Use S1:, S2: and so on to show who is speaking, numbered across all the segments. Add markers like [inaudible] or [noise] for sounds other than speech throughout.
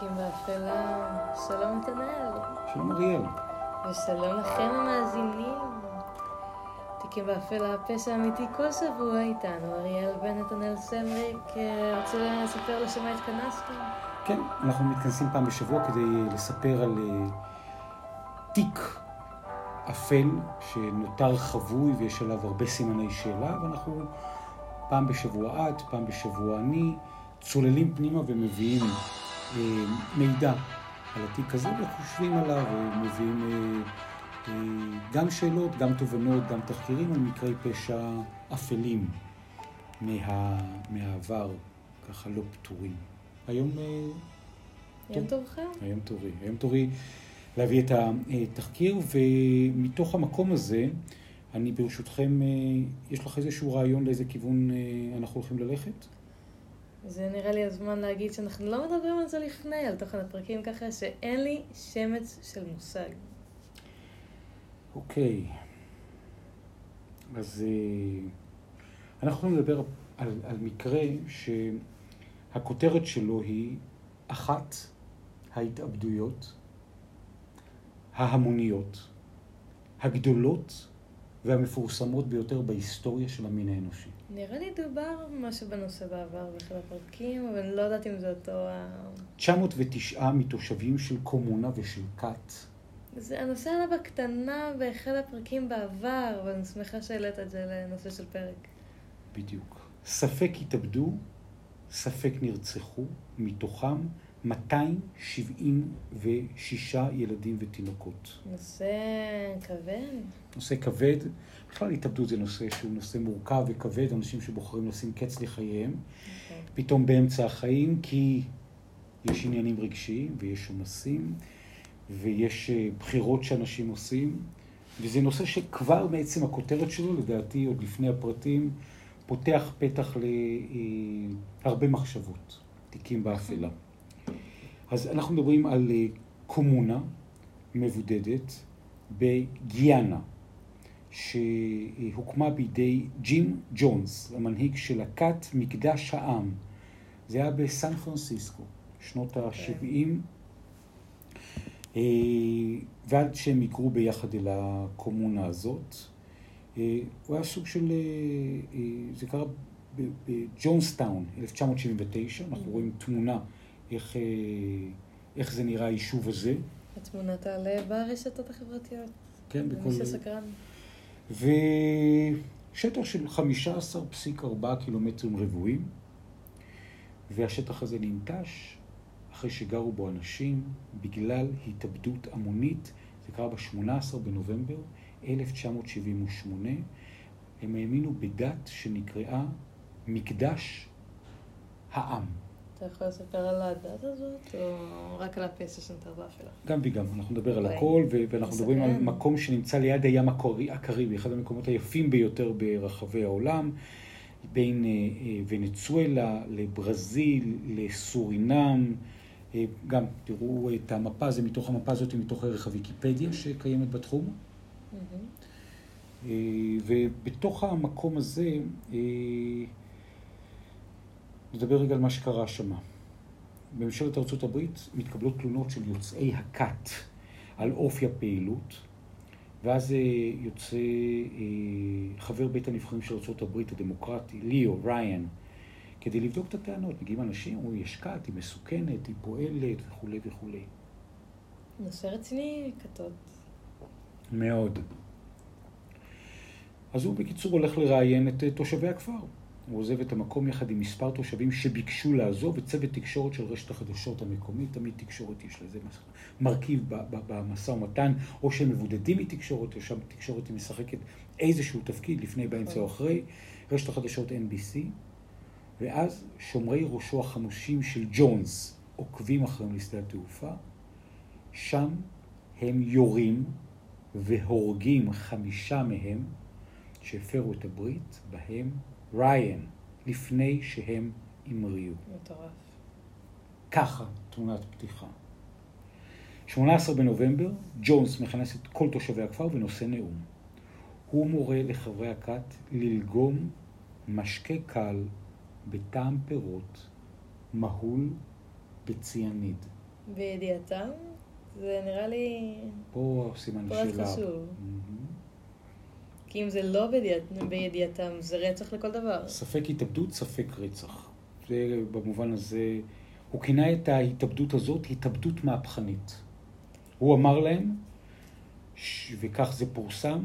S1: תיקים באפלה. שלום נתנאל.
S2: שלום אריאל.
S1: ושלום לכם המאזינים. תיקים באפלה, הפשע האמיתי כל שבוע איתנו, אריאל ונתנאל סמריק. אה, רוצה לספר לשם מה התכנסנו?
S2: כן, אנחנו מתכנסים פעם בשבוע כדי לספר על uh, תיק אפל שנותר חבוי ויש עליו הרבה סימני שאלה, ואנחנו פעם בשבוע את, פעם בשבוע אני, צוללים פנימה ומביאים מידע על התיק הזה וחושבים עליו ומביאים uh, uh, גם שאלות, גם תובנות, גם תחקירים על מקרי פשע אפלים מה, מהעבר, ככה לא פתורים. היום...
S1: היום תורך?
S2: היום תורי. היום תורי להביא את התחקיר, ומתוך המקום הזה, אני ברשותכם, יש לך איזשהו רעיון לאיזה כיוון אנחנו הולכים ללכת?
S1: זה נראה לי הזמן להגיד שאנחנו לא מדברים על זה לפני, על תוכן הפרקים ככה, שאין לי שמץ של מושג.
S2: אוקיי. אז אנחנו יכולים לדבר על, על מקרה שהכותרת שלו היא אחת ההתאבדויות ההמוניות, הגדולות והמפורסמות ביותר בהיסטוריה של המין האנושי.
S1: נראה לי דובר משהו בנושא בעבר באחד הפרקים, אבל לא יודעת אם זה אותו ה...
S2: 909 מתושבים של קומונה ושל כת.
S1: זה הנושא עלה בקטנה באחד הפרקים בעבר, אבל אני שמחה שהעלית את זה לנושא של פרק.
S2: בדיוק. ספק התאבדו, ספק נרצחו, מתוכם 276 ילדים ותינוקות.
S1: נושא כבד.
S2: נושא כבד. בכלל התאבדות זה נושא שהוא נושא מורכב וכבד, אנשים שבוחרים לשים קץ לחייהם. Okay. פתאום באמצע החיים, כי יש עניינים רגשיים ויש עומסים ויש בחירות שאנשים עושים. וזה נושא שכבר מעצם הכותרת שלו, לדעתי, עוד לפני הפרטים, פותח פתח להרבה מחשבות, תיקים באפלה. אז אנחנו מדברים על קומונה מבודדת בגיאנה, שהוקמה בידי ג'ים ג'ונס, המנהיג של הכת מקדש העם. זה היה בסן פרנסיסקו, שנות ה-70, okay. ועד שהם היגרו ביחד אל הקומונה הזאת. הוא היה סוג של, זה קרה בג'ונסטאון, 1979, אנחנו רואים תמונה איך, איך זה נראה היישוב הזה.
S1: התמונה תעלה ברשתות החברתיות.
S2: כן,
S1: בכל... מי שסקרן.
S2: ושטח של 15.4 קילומטרים רבועים, והשטח הזה ננטש אחרי שגרו בו אנשים בגלל התאבדות המונית. זה קרה ב-18 בנובמבר 1978. הם האמינו בדת שנקראה מקדש העם.
S1: אתה יכול לספר על הדת הזאת, או רק על הפסע שנותר באפלה?
S2: גם וגם, אנחנו נדבר על הכל, ואנחנו מדברים על מקום שנמצא ליד הים הקריבי, אחד המקומות היפים ביותר ברחבי העולם, בין ונצואלה לברזיל, לסורינם, גם תראו את המפה, זה מתוך המפה הזאת, מתוך ערך הוויקיפדיה שקיימת בתחום. ובתוך המקום הזה, נדבר רגע על מה שקרה שמה. בממשלת ארה"ב מתקבלות תלונות של יוצאי הכת על אופי הפעילות, ואז יוצא חבר בית הנבחרים של ארה"ב הדמוקרטי, ליאו ריין, כדי לבדוק את הטענות. מגיעים אנשים, אומרים, יש כת, היא מסוכנת, היא פועלת וכולי וכולי.
S1: נושא רציני, כתות.
S2: מאוד. אז הוא בקיצור הולך לראיין את תושבי הכפר. הוא עוזב את המקום יחד עם מספר תושבים שביקשו לעזוב, וצוות תקשורת של רשת החדשות המקומית, תמיד תקשורת יש לזה מרכיב במשא ומתן, או שהם מבודדים מתקשורת, או שם תקשורת היא משחקת איזשהו תפקיד, לפני, באמצע או אחרי, רשת החדשות NBC, ואז שומרי ראשו החמושים של ג'ונס עוקבים אחריהם לשדה התעופה, שם הם יורים והורגים חמישה מהם שהפרו את הברית, בהם ריין, לפני שהם המריאו.
S1: מטורף.
S2: ככה תמונת פתיחה. 18 בנובמבר, ג'ונס מכנס את כל תושבי הכפר ונושא נאום. הוא מורה לחברי הכת ללגום משקה קל בטעם פירות, מהול בציאניד.
S1: בידיעתם? זה נראה לי
S2: פה סימן
S1: פרט
S2: שאלה.
S1: חשוב.
S2: מהמם.
S1: כי אם זה לא בידיעת, בידיעתם, זה רצח לכל דבר.
S2: ספק התאבדות, ספק רצח. זה במובן הזה, הוא כינה את ההתאבדות הזאת התאבדות מהפכנית. הוא אמר להם, ש- וכך זה פורסם,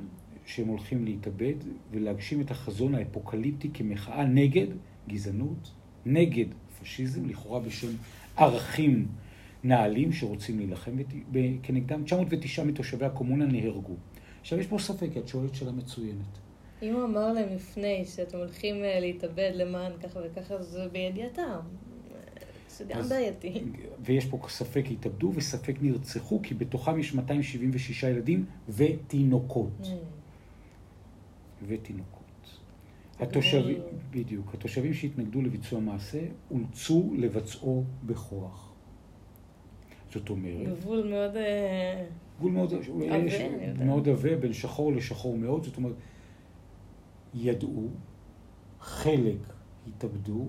S2: שהם הולכים להתאבד ולהגשים את החזון האפוקליפטי כמחאה נגד גזענות, נגד פשיזם, לכאורה בשם ערכים נעלים שרוצים להילחם כנגדם. 909 מתושבי הקומונה נהרגו. עכשיו יש פה ספק, את שואלת שאלה מצוינת.
S1: אם הוא אמר להם לפני שאתם הולכים אה, להתאבד למען ככה וככה, זה בידיעתם. זה גם בעייתי.
S2: ויש פה ספק התאבדו וספק נרצחו, כי בתוכם יש 276 ילדים ותינוקות.
S1: Mm.
S2: ותינוקות. התושבים,
S1: גבול.
S2: בדיוק, התושבים שהתנגדו לביצוע מעשה אולצו לבצעו בכוח. זאת אומרת,
S1: גבול מאוד...
S2: גבול מאוד
S1: עבה.
S2: מאוד עבה, בין שחור לשחור מאוד, זאת אומרת, ידעו, חלק התאבדו,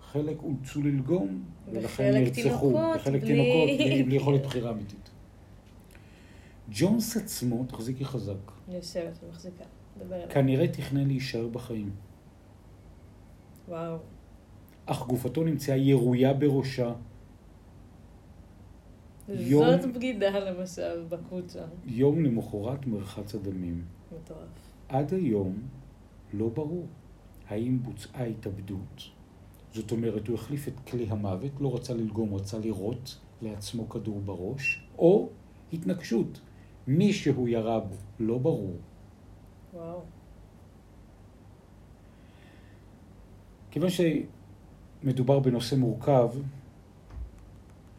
S2: חלק אולצו ללגום, ולכן נרצחו, וחלק תינוקות בלי, בלי [laughs] יכולת בחירה אמיתית. ג'ונס עצמו, תחזיקי חזק,
S1: אני יושבת ומחזיקה. דבר אליי.
S2: כנראה תכנן להישאר בחיים,
S1: וואו.
S2: אך גופתו נמצאה ירויה בראשה, יום-
S1: זאת בגידה למשל בקבוצה.
S2: יום למחרת מרחץ הדמים.
S1: מטורף.
S2: עד היום לא ברור האם בוצעה התאבדות, זאת אומרת, הוא החליף את כלי המוות, לא רצה ללגום, רצה לירות לעצמו כדור בראש, או התנגשות. מישהו ירה בו, לא ברור.
S1: וואו.
S2: כיוון שמדובר בנושא מורכב,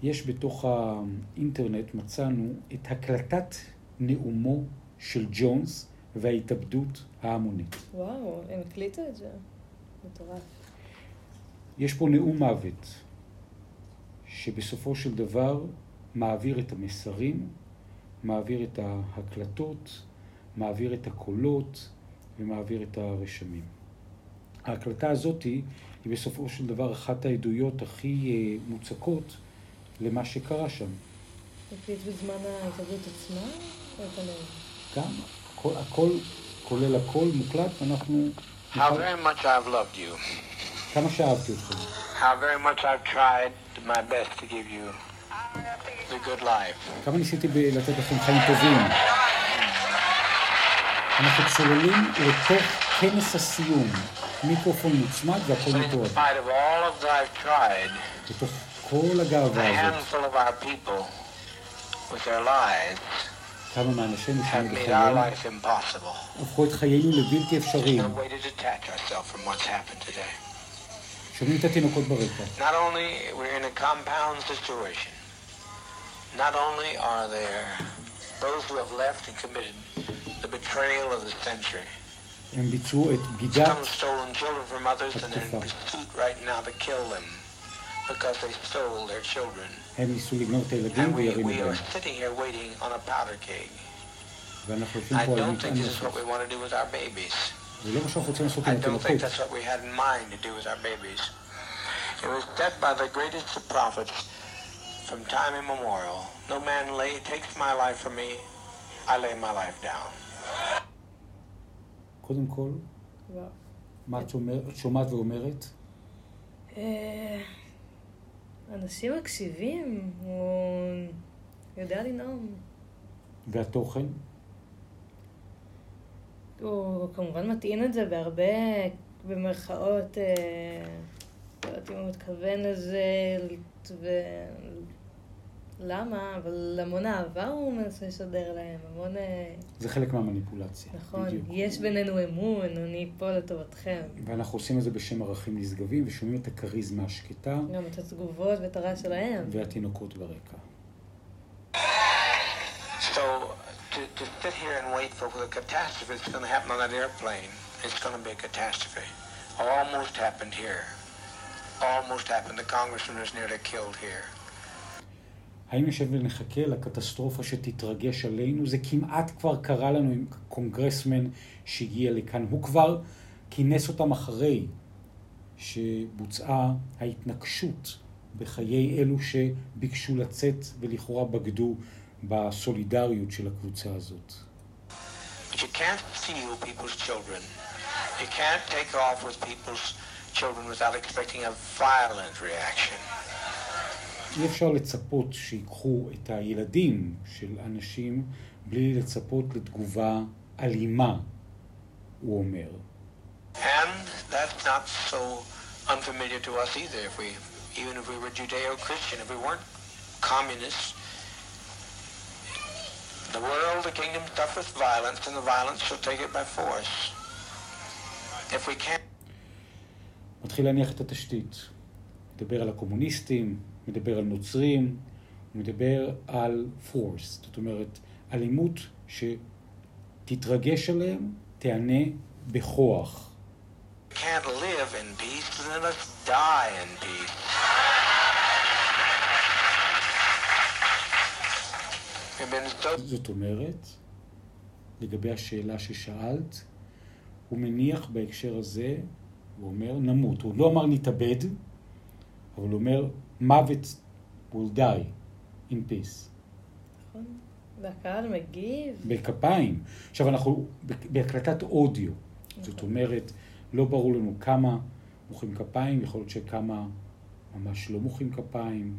S2: יש בתוך האינטרנט, מצאנו את הקלטת נאומו של ג'ונס וההתאבדות ההמונית.
S1: וואו, הם הקליטו את זה. מטורף.
S2: יש פה נאום מוות, שבסופו של דבר מעביר את המסרים, מעביר את ההקלטות, מעביר את הקולות ומעביר את הרשמים. ההקלטה הזאת היא בסופו של דבר אחת העדויות הכי אה, מוצקות למה שקרה שם.
S1: הקליט בזמן ההתאבדות עצמה? או את הנאום?
S2: גם הכל, הכל כולל הכל מוקלט, ואנחנו...
S3: How very much I've loved you.
S2: כמה שאהבתי אתכם.
S3: How very much I've tried my best to give you the good life.
S2: כמה ניסיתי לתת לכם חיים טובים. אנחנו צוללים לתוך כנס הסיום. מיקרופון מוצמד והכל
S3: But in
S2: מתועד.
S3: spite of all of that I've tried,
S2: בתוך
S3: a
S2: הזאת,
S3: handful of our people, with their lives,
S2: כמה מהאנשינו
S3: have
S2: שינו
S3: made our
S2: בחייהם,
S3: life impossible.
S2: הפכו את חיינו לבלתי אפשריים.
S3: No way to detach ourselves from what's happened today.
S2: שומעים את התינוקות ברקע.
S3: Not only we're in a compound situation, not only are there those who have left and committed the betrayal of the century,
S2: הם ביצעו את בגידת,
S3: Some have stolen children from others and they're in
S2: התקופה.
S3: because they stole their children.
S2: הם ניסו לגנוב את הילדים
S3: And we,
S2: וירינו
S3: we are
S2: בהם.
S3: sitting here waiting on a powder keg.
S2: ואנחנו יושבים
S3: I
S2: פה על
S3: don't
S2: מטען
S3: think this is what
S2: נוסף.
S3: we want to do with our babies.
S2: זה לא מה שאנחנו רוצים לעשות
S3: I
S2: עם
S3: don't think
S2: התינוקות.
S3: that's what we had in mind to do with our babies. It was said by the greatest of prophets from time immemorial, no man lay, takes my life from me, I lay my life down.
S2: קודם כל,
S1: וואו.
S2: מה את אומר- את שומעת ואומרת?
S1: אנשים מקשיבים, הוא יודע לנאום.
S2: והתוכן?
S1: הוא כמובן מטעין את זה בהרבה, במרכאות, אה, לא יודעת אם הוא מתכוון לזה, ו... למה, אבל המון אהבה הוא מנסה לשדר להם, המון... אה,
S2: זה חלק מהמניפולציה.
S1: נכון,
S2: בדיוק.
S1: יש בינינו אמון, אני פה לטובתכם.
S2: ואנחנו עושים את זה בשם ערכים נשגבים, ושומעים את הכריזמה השקטה
S1: גם את התגובות ואת הרעש שלהם.
S2: והתינוקות ברקע.
S3: So to, to sit here and wait for the catastrophe that's going to happen on that airplane, it's going to be a catastrophe. Almost happened here. Almost happened. The congressman was nearly killed here.
S2: האם נשב ונחכה לקטסטרופה שתתרגש עלינו? זה כמעט כבר קרה לנו עם קונגרסמן שהגיע לכאן. הוא כבר כינס אותם אחרי שבוצעה ההתנקשות בחיי אלו שביקשו לצאת ולכאורה בגדו בסולידריות של הקבוצה הזאת.
S3: You can't. You can't take off with people's children without expecting a violent reaction.
S2: אי אפשר לצפות שיקחו את הילדים של אנשים בלי לצפות לתגובה אלימה, הוא אומר.
S3: And that's not so unfamiliar to us either. If we, even if we were Judeo-Christian, if we weren't communists, the world, the kingdom suffereth violence, and the violence shall take it by force. If we can't
S2: מתחיל להניח את התשתית. מדבר על הקומוניסטים, מדבר על נוצרים, מדבר על פורס, זאת אומרת, אלימות שתתרגש עליהם, תענה בכוח.
S3: can't live in peace, then let's die in peace.
S2: זאת אומרת, לגבי השאלה ששאלת, הוא מניח בהקשר הזה, הוא אומר, נמות. הוא לא אמר נתאבד, אבל הוא אומר, מוות will die in peace.
S1: נכון? והקהל מגיב.
S2: בכפיים. עכשיו אנחנו בהקלטת אודיו, זאת
S1: נכון.
S2: אומרת, לא ברור לנו כמה מוחאים כפיים, יכול להיות שכמה ממש לא מוחאים כפיים,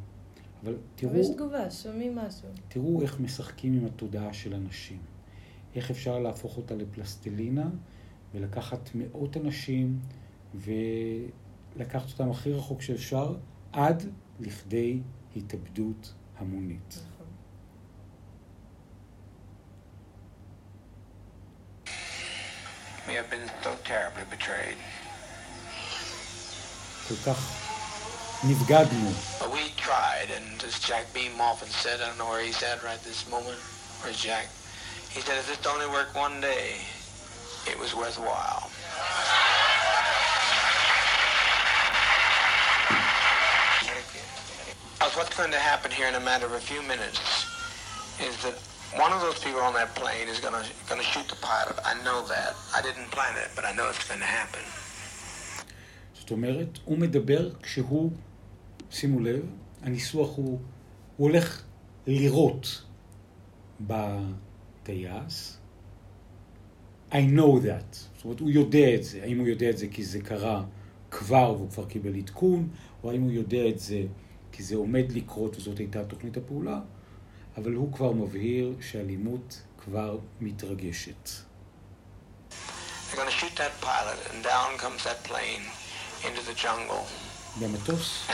S2: אבל
S1: אבל יש
S2: תראו,
S1: תגובה, שומעים משהו.
S2: תראו איך משחקים עם התודעה של אנשים. איך אפשר להפוך אותה לפלסטלינה ולקחת מאות אנשים ולקחת אותם הכי רחוק שאפשר עד לכדי התאבדות המונית.
S1: נכון.
S3: we have been so terribly betrayed.
S2: כל כך נבגדנו.
S3: But we tried, and as Jack Beam often said, I don't know where he's at right this moment. Where's Jack? He said, if this only worked one day, it was worthwhile. Because what's going to happen here in a matter of a few minutes is that one of those people on that plane is going to going to shoot the pilot. I know that. I didn't plan it, but I know it's going to happen.
S2: זאת אומרת, הוא מדבר כשהוא, שימו לב, הניסוח הוא, הוא הולך לירות בטייס. I know that. זאת אומרת, הוא יודע את זה. האם הוא יודע את זה כי זה קרה כבר והוא כבר קיבל עדכון, או האם הוא יודע את זה כי זה עומד לקרות וזאת הייתה תוכנית הפעולה, אבל הוא כבר מבהיר שאלימות כבר מתרגשת. במטוס.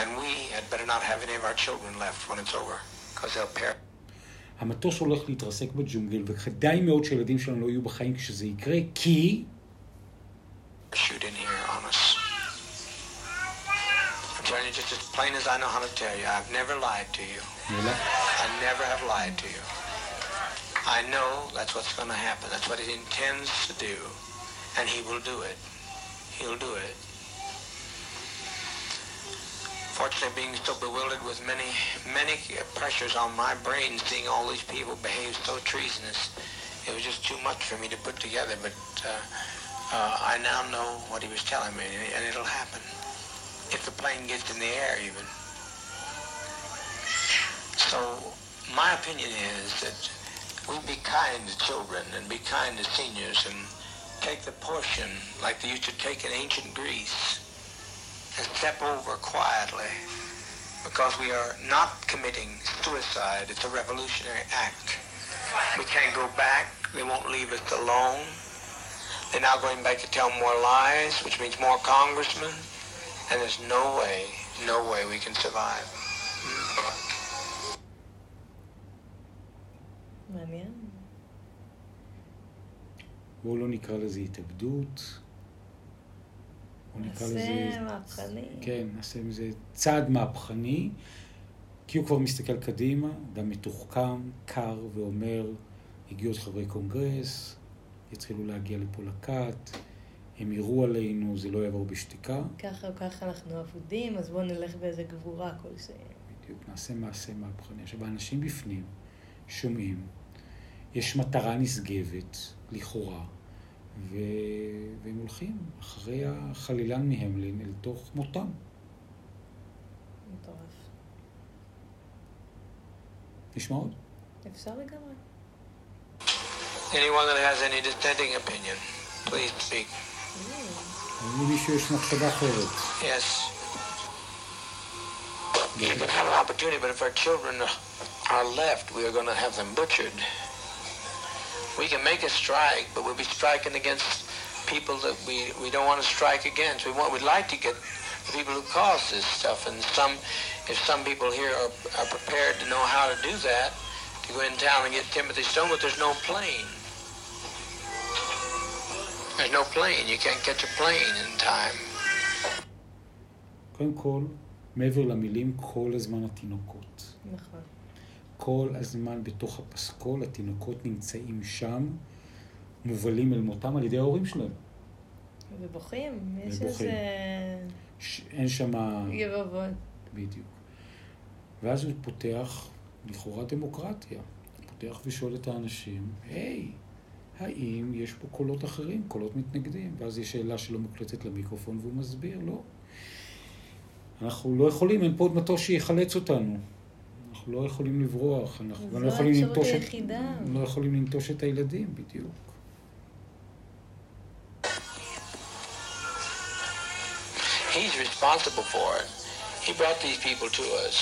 S2: המטוס הולך להתרסק בג'ונגל, וכדאי מאוד שהילדים שלנו לא יהיו בחיים כשזה יקרה, כי
S3: shoot in here on us. telling you just as plain as I know how to tell you. I've never lied to you.
S2: Really?
S3: I never have lied to you. I know that's what's going to happen. That's what he intends to do. And he will do it. He'll do it. Fortunately, being so bewildered with many, many pressures on my brain, seeing all these people behave so treasonous, it was just too much for me to put together. But uh, uh, I now know what he was telling me, and it'll happen. If the plane gets in the air, even. So, my opinion is that we be kind to children and be kind to seniors and take the portion like they used to take in ancient Greece and step over quietly because we are not committing suicide. It's a revolutionary act. We can't go back. They won't leave us alone. They're now going back to tell more lies, which means more congressmen. And there's no way, no way we can survive.
S1: מעניין.
S2: בואו לא נקרא לזה התאבדות. בואו נקרא לזה...
S1: נעשה מהפכני.
S2: כן, נעשה מזה צעד מהפכני, כי הוא כבר מסתכל קדימה, אדם מתוחכם, קר, ואומר, הגיעו עוד חברי קונגרס, יתחילו להגיע לפה לכת, הם יראו עלינו, זה לא יעבור בשתיקה.
S1: ככה או ככה אנחנו אבודים, אז בואו נלך באיזה גבורה כלשהי.
S2: בדיוק, נעשה מעשה מהפכני. עכשיו, האנשים בפנים שומעים, יש מטרה נשגבת, לכאורה, ו... והם הולכים אחרי החלילן מהמלין אל תוך מותם.
S1: מטורף.
S2: נשמע עוד?
S1: אפשר לגמרי.
S3: Anyone that has any dissenting opinion, please speak.
S2: אם למישהו יש מחשבה אחרת.
S3: Yes. We have an opportunity, but if our children are left, we are going to have them butchered. We can make a strike, but we'll be striking against people that we, we don't want to strike against. We want we'd like to get the people who cause this stuff, and some if some people here are, are prepared to know how to do that, to go in town and get Timothy Stone, but there's no plane. There's no plane. You can't catch a plane in time.
S2: קודם כל, מעבר למילים, כל הזמן התינוקות.
S1: נכון.
S2: כל הזמן בתוך הפסקול, התינוקות נמצאים שם, מובלים אל מותם על ידי ההורים שלהם.
S1: ובוכים. יש
S2: ובוכים.
S1: איזה
S2: ש- אין שם...
S1: יבבות.
S2: בדיוק. ואז הוא פותח, לכאורה דמוקרטיה. הוא פותח ושואל את האנשים, היי, האם יש פה קולות אחרים, קולות מתנגדים? ואז יש שאלה שלא מוקלטת למיקרופון והוא מסביר, לא. אנחנו לא יכולים, אין פה עוד מטוס שיחלץ אותנו. אנחנו לא יכולים לברוח, אנחנו גם לא יכולים לנטוש את... לא יכולים לנטוש את הילדים, בדיוק.
S3: He's responsible for it. He brought these people to us.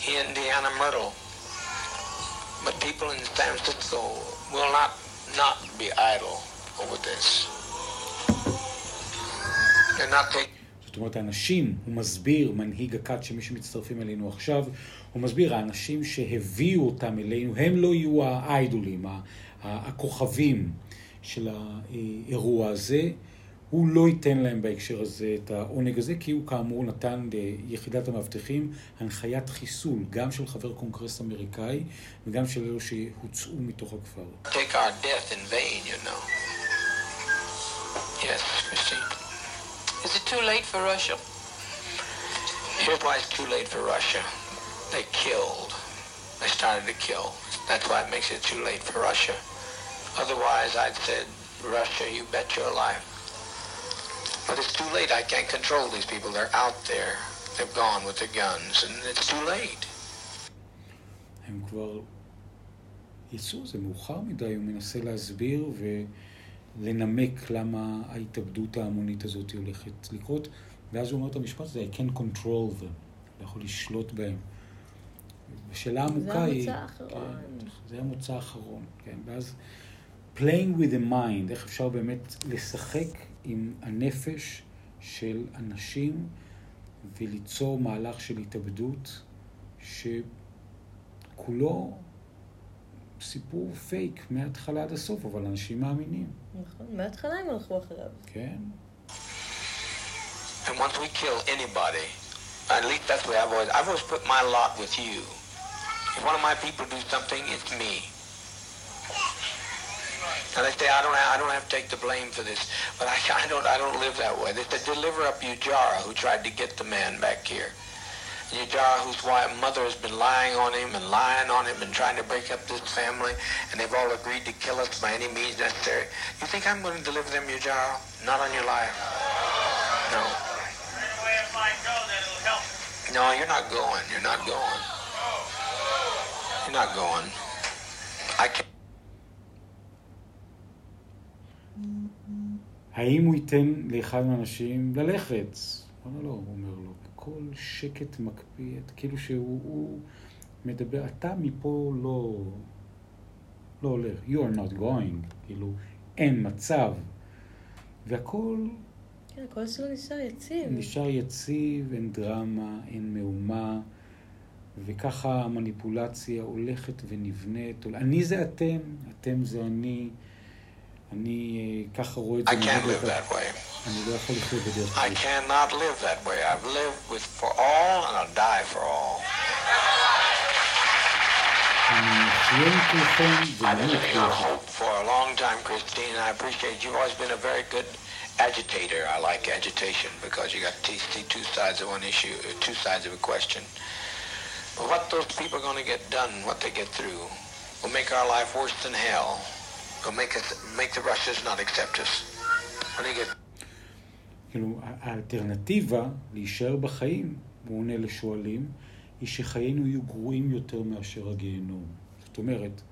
S3: He and Deanna Myrtle. But people in San Francisco will not not be idle over this.
S2: זאת אומרת, האנשים, הוא מסביר, מנהיג הכת שמי שמצטרפים אלינו עכשיו, הוא מסביר, האנשים שהביאו אותם אלינו, הם לא יהיו האיידולים, הכוכבים של האירוע הזה. הוא לא ייתן להם בהקשר הזה את העונג הזה, כי הוא כאמור נתן ליחידת המאבטחים הנחיית חיסול, גם של חבר קונגרס אמריקאי וגם של אלו שהוצאו מתוך הכפר.
S3: Otherwise, I'd said, Russia, you bet your life. But it's too late. I can't control these people. They're out there. They've gone with the guns, and it's too late.
S2: הם כבר יצאו, זה מאוחר מדי, הוא מנסה להסביר ולנמק למה ההתאבדות ההמונית הזאת הולכת לקרות, ואז הוא אומר את המשפט הזה, I can control them, אני יכול לשלוט בהם. השאלה העמוקה היא...
S1: המוצא האחרון.
S2: כן, זה המוצא האחרון, כן, ואז playing with the mind, איך אפשר באמת לשחק עם הנפש של אנשים וליצור מהלך של התאבדות שכולו סיפור פייק מההתחלה עד הסוף, אבל אנשים מאמינים,
S1: נכון. מההתחלה הם הלכו אחריו.
S2: כן?
S3: And once we kill anybody, at least that's the way I've always, I've always put my lot with you. If one of my people do something, it's me. And they say I don't, have, I don't have to take the blame for this, but I, I don't, I don't live that way. They said deliver up Ujara, who tried to get the man back here. Ujara, whose wife, mother has been lying on him and lying on him and trying to break up this family, and they've all agreed to kill us by any means necessary. You think I'm going to deliver them, Ujara? Not on your life. No. No, you're not going. You're not going. You're not going. I can't.
S2: האם הוא ייתן לאחד מהאנשים ללכת? הוא אומר לא, הוא אומר לו, בקול שקט מקפיא, כאילו שהוא הוא מדבר, אתה מפה לא, לא הולך, you are not going, כאילו, אין מצב. והכל
S1: כן, הקול שלו נשאר יציב.
S2: נשאר יציב, אין דרמה, אין מהומה, וככה המניפולציה הולכת ונבנית. אני זה אתם, אתם זה אני. אני אה, ככה רואה את זה.
S3: I can't
S2: מאוד
S3: live
S2: יותר.
S3: that way.
S2: אני לא יכול לחיות בדרך
S3: I
S2: כזאת.
S3: cannot live that way. I've lived with for all and I'll die for all.
S2: אני אחיה עם כולכם
S3: I've been
S2: ואני
S3: living
S2: אחיה
S3: on
S2: לכם.
S3: hope for a long time, Christine, and I appreciate you've always been a very good agitator. I like agitation because you got to see two sides of one issue, uh, two sides of a question. But what those people are going to get done, what they get through, will make our life worse than hell. Will make us, make the Russians not accept us.
S2: כאילו, האלטרנטיבה להישאר בחיים, הוא עונה לשואלים, היא שחיינו יהיו גרועים יותר מאשר הגיהנום. זאת אומרת,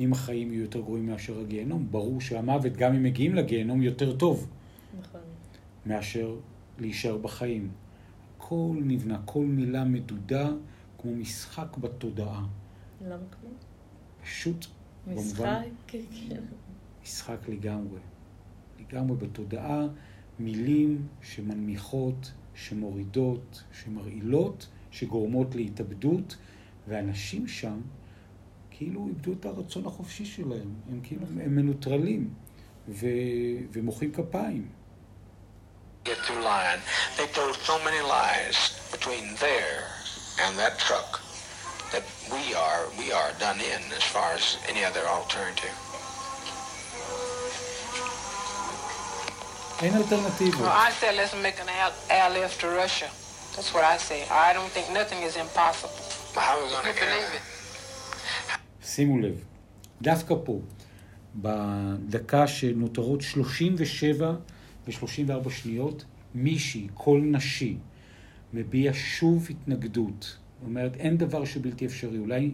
S2: אם החיים יהיו יותר גרועים מאשר הגיהנום, ברור שהמוות, גם אם מגיעים לגיהנום, יותר טוב
S1: נכון.
S2: מאשר להישאר בחיים. הכל נבנה, כל מילה מדודה כמו משחק בתודעה.
S1: למה כלום?
S2: פשוט, במובן,
S1: משחק, כן.
S2: משחק לגמרי. לגמרי בתודעה, מילים שמנמיכות, שמורידות, שמרעילות, שגורמות להתאבדות, ואנשים שם כאילו איבדו את הרצון החופשי שלהם. הם כאילו, הם מנוטרלים ו... ומוחאים כפיים.
S3: that we are we are done in as far as any other alternative.
S2: אין אלטרנטיבות.
S4: Well, I said let's make an air, airlift to Russia. That's what I say. I don't think nothing is impossible.
S3: But how are we going
S4: You
S3: to
S4: believe
S3: get
S4: it?
S2: שימו לב, דווקא פה, בדקה שנותרות 37 ו-34 שניות, מישהי, קול נשי, מביע שוב התנגדות. אומרת, אין דבר שבלתי אפשרי, אולי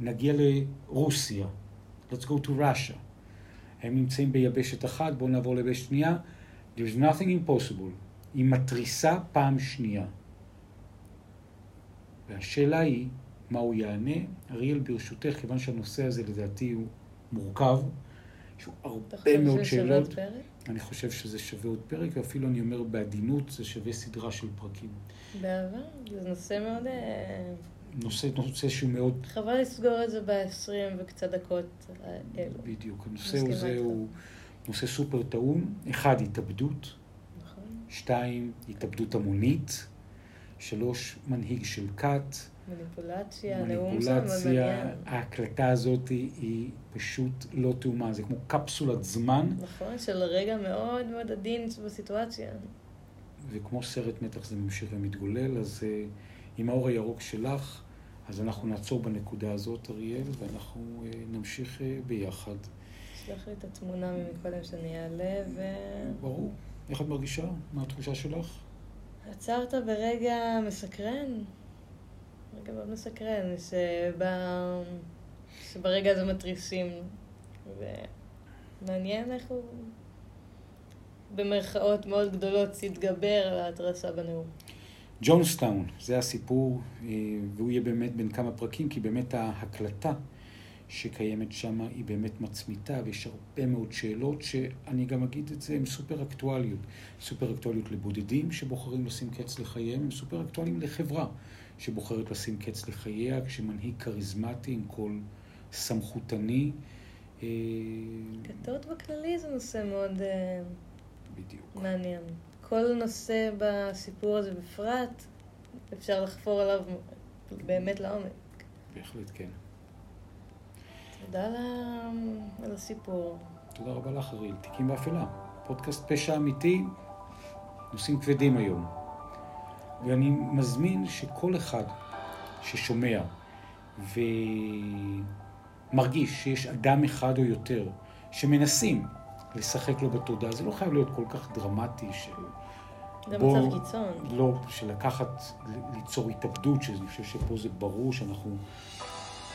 S2: נגיע לרוסיה. Let's go to Russia. הם נמצאים ביבשת אחת, בואו נעבור ליבשת שנייה. There's nothing impossible. היא מתריסה פעם שנייה. והשאלה היא, מה הוא יענה? אריאל, ברשותך, כיוון שהנושא הזה לדעתי הוא מורכב, יש הרבה מאוד שאלות. אני חושב שזה שווה עוד פרק, ואפילו אני אומר בעדינות, זה שווה סדרה של פרקים.
S1: בעבר? זה נושא מאוד... אה,
S2: נושא, נושא שהוא מאוד,
S1: חבל לסגור את זה ב-20 וקצת דקות האלו.
S2: בדיוק, הנושא הזה
S1: איתך.
S2: הוא נושא סופר טעון. אחד, התאבדות.
S1: נכון.
S2: שתיים, התאבדות המונית. שלוש, מנהיג של כת.
S1: מניפולציה,
S2: מניפולציה. ההקלטה הזאת היא, היא פשוט לא תאומה. זה כמו קפסולת זמן,
S1: נכון, של רגע מאוד מאוד עדין בסיטואציה.
S2: וכמו סרט מתח זה ממשיך ומתגולל, אז אה, עם האור הירוק שלך, אז אנחנו נעצור בנקודה הזאת, אריאל, ואנחנו אה, נמשיך אה, ביחד.
S1: שלח לי את התמונה ממקודם שאני אעלה, ו...
S2: ברור. איך את מרגישה? מה התחושה שלך?
S1: עצרת ברגע מסקרן. רגע מאוד מסקרן, שב... שברגע הזה מתריסים. ומעניין איך הוא במרכאות מאוד גדולות התגבר על ההתרסה בנאום.
S2: ג'ונסטאון, זה הסיפור, אה, והוא יהיה באמת בין כמה פרקים, כי באמת ההקלטה שקיימת שם היא באמת מצמיתה, ויש הרבה מאוד שאלות שאני גם אגיד את זה, הן סופר אקטואליות. סופר אקטואליות לבודדים שבוחרים לשים קץ לחייהם, הן סופר אקטואליים לחברה שבוחרת לשים קץ לחייה, כשמנהיג כריזמטי עם קול סמכותני. אה,
S1: כתות בכללי זה נושא מאוד אה,
S2: בדיוק.
S1: מעניין. כל נושא בסיפור הזה בפרט, אפשר לחפור עליו באמת לעומק.
S2: בהחלט כן.
S1: תודה על הסיפור.
S2: תודה רבה לך, אריאל. תיקים באפלה. פודקאסט פשע אמיתי, נושאים כבדים היום. ואני מזמין שכל אחד ששומע ומרגיש שיש אדם אחד או יותר שמנסים לשחק לו בתודעה, זה לא חייב להיות כל כך דרמטי של...
S1: זה
S2: בוא-
S1: מצב קיצון.
S2: לא, של לקחת, ליצור התאבדות, שאני חושב שפה זה ברור שאנחנו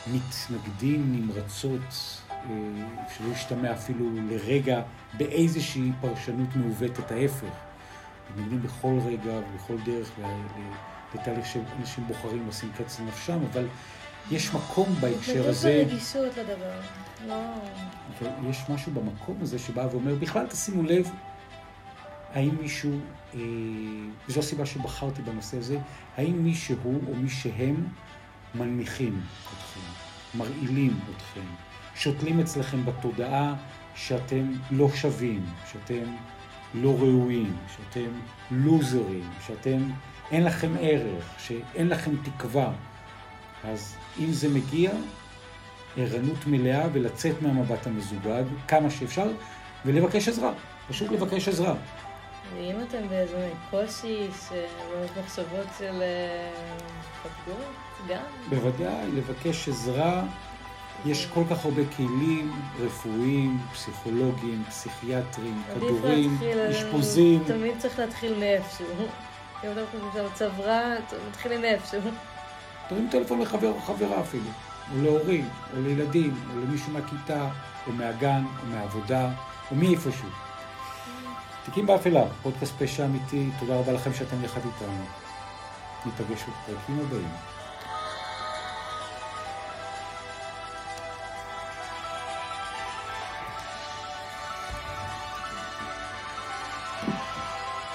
S2: מתנגדים נמרצות, אה, שלא ישתמע אפילו לרגע באיזושהי פרשנות מעוותת, ההפך. מתנגדים בכל רגע ובכל דרך לתהליך שאנשים בוחרים לשים קץ לנפשם, אבל יש מקום בהקשר
S1: התנגדות
S2: הזה,
S1: ברגישות לדבר. לא...
S2: ויש משהו במקום הזה שבא ואומר, בכלל תשימו לב, האם מישהו, אה, וזו הסיבה שבחרתי בנושא הזה, האם מישהו או מי שהם מנמיכים אתכם, מרעילים אתכם, שותלים אצלכם בתודעה שאתם לא שווים, שאתם לא ראויים, שאתם לוזרים, שאתם, אין לכם ערך, שאין לכם תקווה. אז אם זה מגיע, ערנות מלאה ולצאת מהמבט המזוגג כמה שאפשר ולבקש עזרה, פשוט לבקש עזרה.
S1: ואם אתם באיזה קושי, שבאמת מחשבות של אה, התאבדות, גם.
S2: בוודאי, לבקש עזרה. יש כל כך הרבה כלים רפואיים, פסיכולוגיים, פסיכיאטריים,
S1: עדיף
S2: כדורים,
S1: אה,
S2: אשפוזים.
S1: תמיד צריך להתחיל מאיפשהו. אם אתם חושבים שהמצב רע, מתחילים מאיפשהו.
S2: תרים טלפון לחבר או חברה אפילו, או להורים, או לילדים, או למישהו מהכיתה, או מהגן, או מהעבודה, או מאיפשהו. תיקים באפלה, פודקאסט פשע אמיתי, תודה רבה לכם שאתם יחד איתנו. ניפגש בפרקים הבאים.